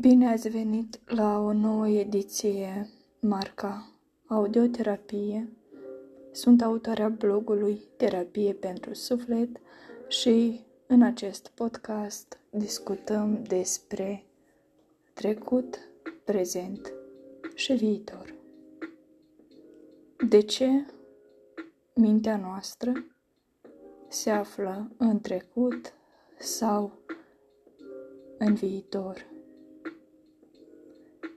Bine ați venit la o nouă ediție marca Audioterapie. Sunt autoarea blogului Terapie pentru Suflet și în acest podcast discutăm despre trecut, prezent și viitor. De ce mintea noastră se află în trecut sau în viitor?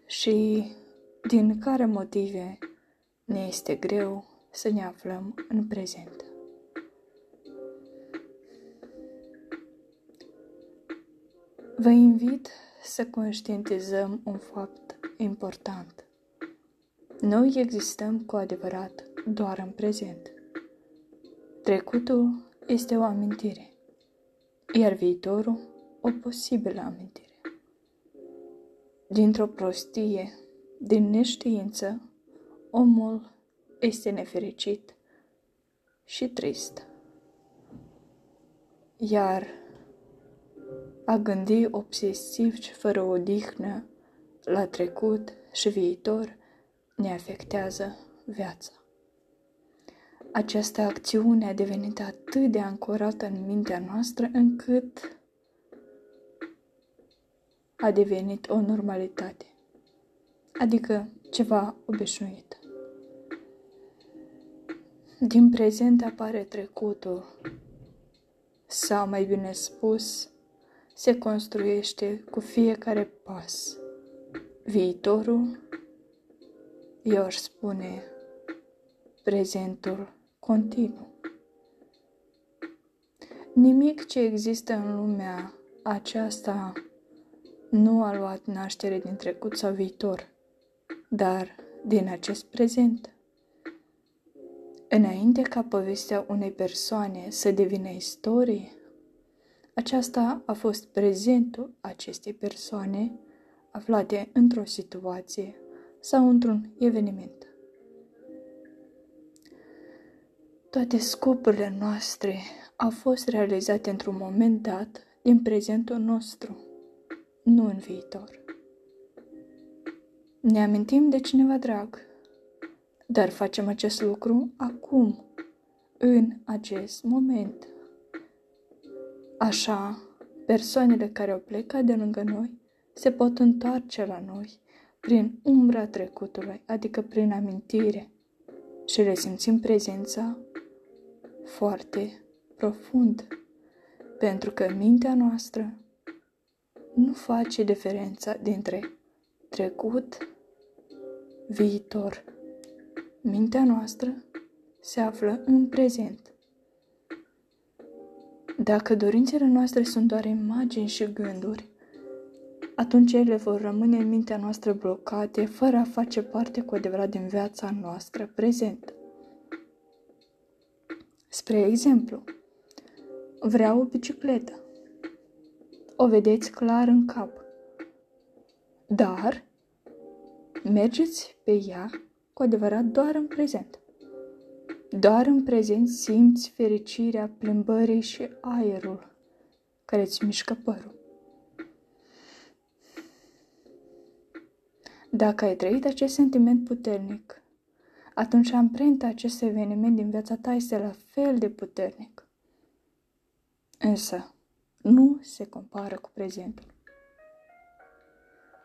Și din care motive ne este greu să ne aflăm în prezent. Vă invit să conștientizăm un fapt important. Noi existăm cu adevărat doar în prezent. Trecutul este o amintire, iar viitorul o posibilă amintire. Dintr-o prostie, din neștiință, omul este nefericit și trist. Iar a gândi obsesiv și fără odihnă la trecut și viitor ne afectează viața. Această acțiune a devenit atât de ancorată în mintea noastră încât a devenit o normalitate, adică ceva obișnuit. Din prezent apare trecutul, sau mai bine spus, se construiește cu fiecare pas. Viitorul, eu aș spune, prezentul continuu. Nimic ce există în lumea aceasta nu a luat naștere din trecut sau viitor, dar din acest prezent. Înainte ca povestea unei persoane să devină istorie, aceasta a fost prezentul acestei persoane aflate într-o situație sau într-un eveniment. Toate scopurile noastre au fost realizate într-un moment dat din prezentul nostru nu în viitor. Ne amintim de cineva drag, dar facem acest lucru acum, în acest moment. Așa, persoanele care au plecat de lângă noi se pot întoarce la noi prin umbra trecutului, adică prin amintire, și le simțim prezența foarte profund, pentru că mintea noastră nu face diferența dintre trecut, viitor. Mintea noastră se află în prezent. Dacă dorințele noastre sunt doar imagini și gânduri, atunci ele vor rămâne în mintea noastră blocate, fără a face parte cu adevărat din viața noastră prezentă. Spre exemplu, vreau o bicicletă o vedeți clar în cap. Dar mergeți pe ea cu adevărat doar în prezent. Doar în prezent simți fericirea plimbării și aerul care îți mișcă părul. Dacă ai trăit acest sentiment puternic, atunci amprenta acest eveniment din viața ta este la fel de puternic. Însă, nu se compară cu prezentul.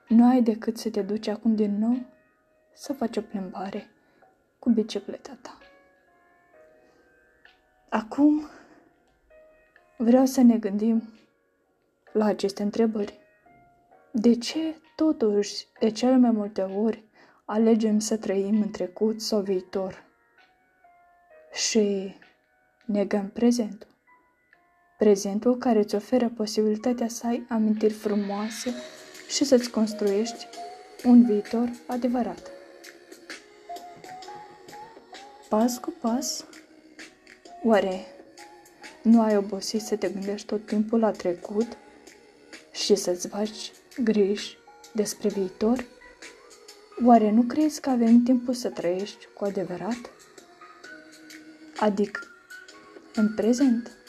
Nu ai decât să te duci acum din nou să faci o plimbare cu bicicleta ta. Acum vreau să ne gândim la aceste întrebări. De ce, totuși, de cele mai multe ori, alegem să trăim în trecut sau viitor și negăm prezentul? Prezentul care îți oferă posibilitatea să ai amintiri frumoase și să-ți construiești un viitor adevărat. Pas cu pas, oare nu ai obosit să te gândești tot timpul la trecut și să-ți faci griji despre viitor? Oare nu crezi că avem timpul să trăiești cu adevărat? Adică în prezent.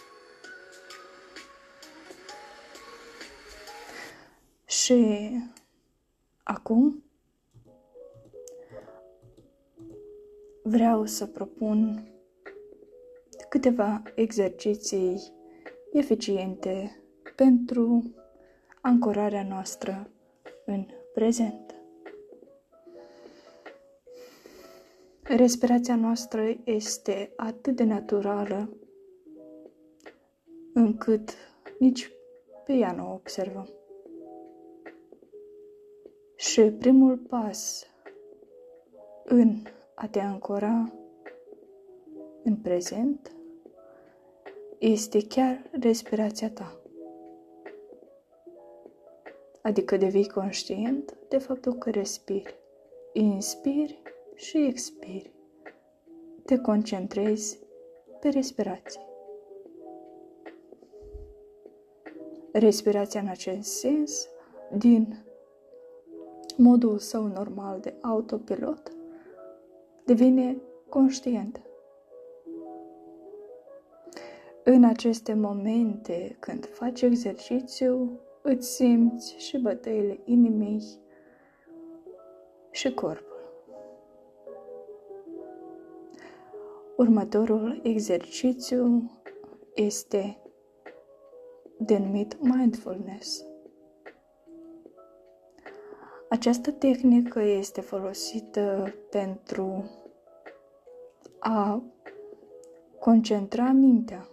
Și Acum vreau să propun câteva exerciții eficiente pentru ancorarea noastră în prezent. Respirația noastră este atât de naturală încât nici pe ea nu o observăm. Și primul pas în a te ancora în prezent este chiar respirația ta. Adică devii conștient de faptul că respiri. Inspiri și expiri. Te concentrezi pe respirație. Respirația în acest sens, din modul său normal de autopilot, devine conștientă. În aceste momente, când faci exercițiu, îți simți și bătăile inimii și corpul. Următorul exercițiu este denumit mindfulness. Această tehnică este folosită pentru a concentra mintea,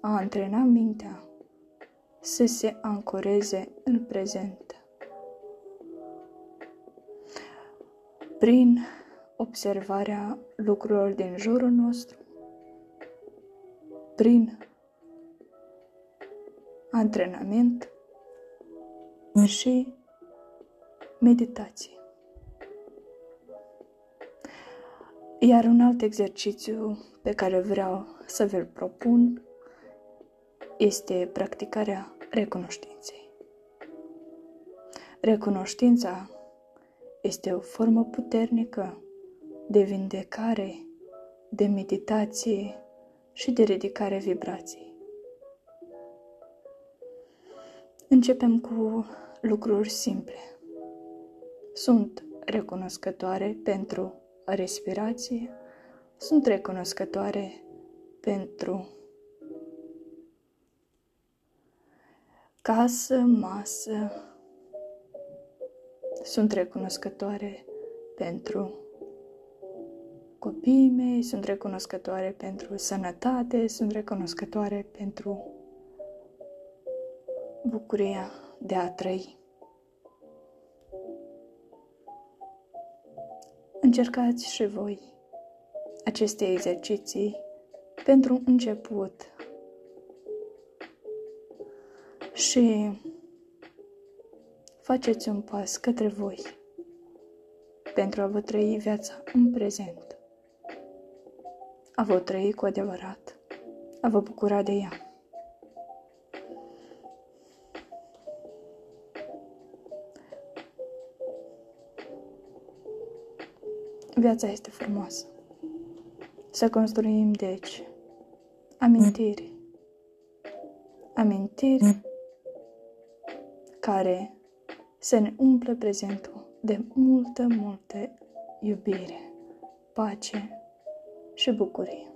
a antrena mintea să se ancoreze în prezent. Prin observarea lucrurilor din jurul nostru, prin antrenament și meditație. Iar un alt exercițiu pe care vreau să vi-l propun este practicarea recunoștinței. Recunoștința este o formă puternică de vindecare, de meditație și de ridicare vibrației. Începem cu lucruri simple. Sunt recunoscătoare pentru respirație, sunt recunoscătoare pentru casă, masă. Sunt recunoscătoare pentru copiii mei, sunt recunoscătoare pentru sănătate, sunt recunoscătoare pentru bucuria de a trăi. Încercați și voi aceste exerciții pentru început. Și faceți un pas către voi pentru a vă trăi viața în prezent, a vă trăi cu adevărat, a vă bucura de ea. Viața este frumoasă. Să construim, deci, amintiri. Amintiri care să ne umple prezentul de multă, multă iubire, pace și bucurie.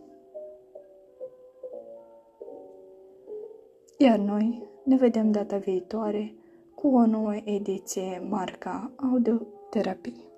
Iar noi ne vedem data viitoare cu o nouă ediție marca Audioterapie.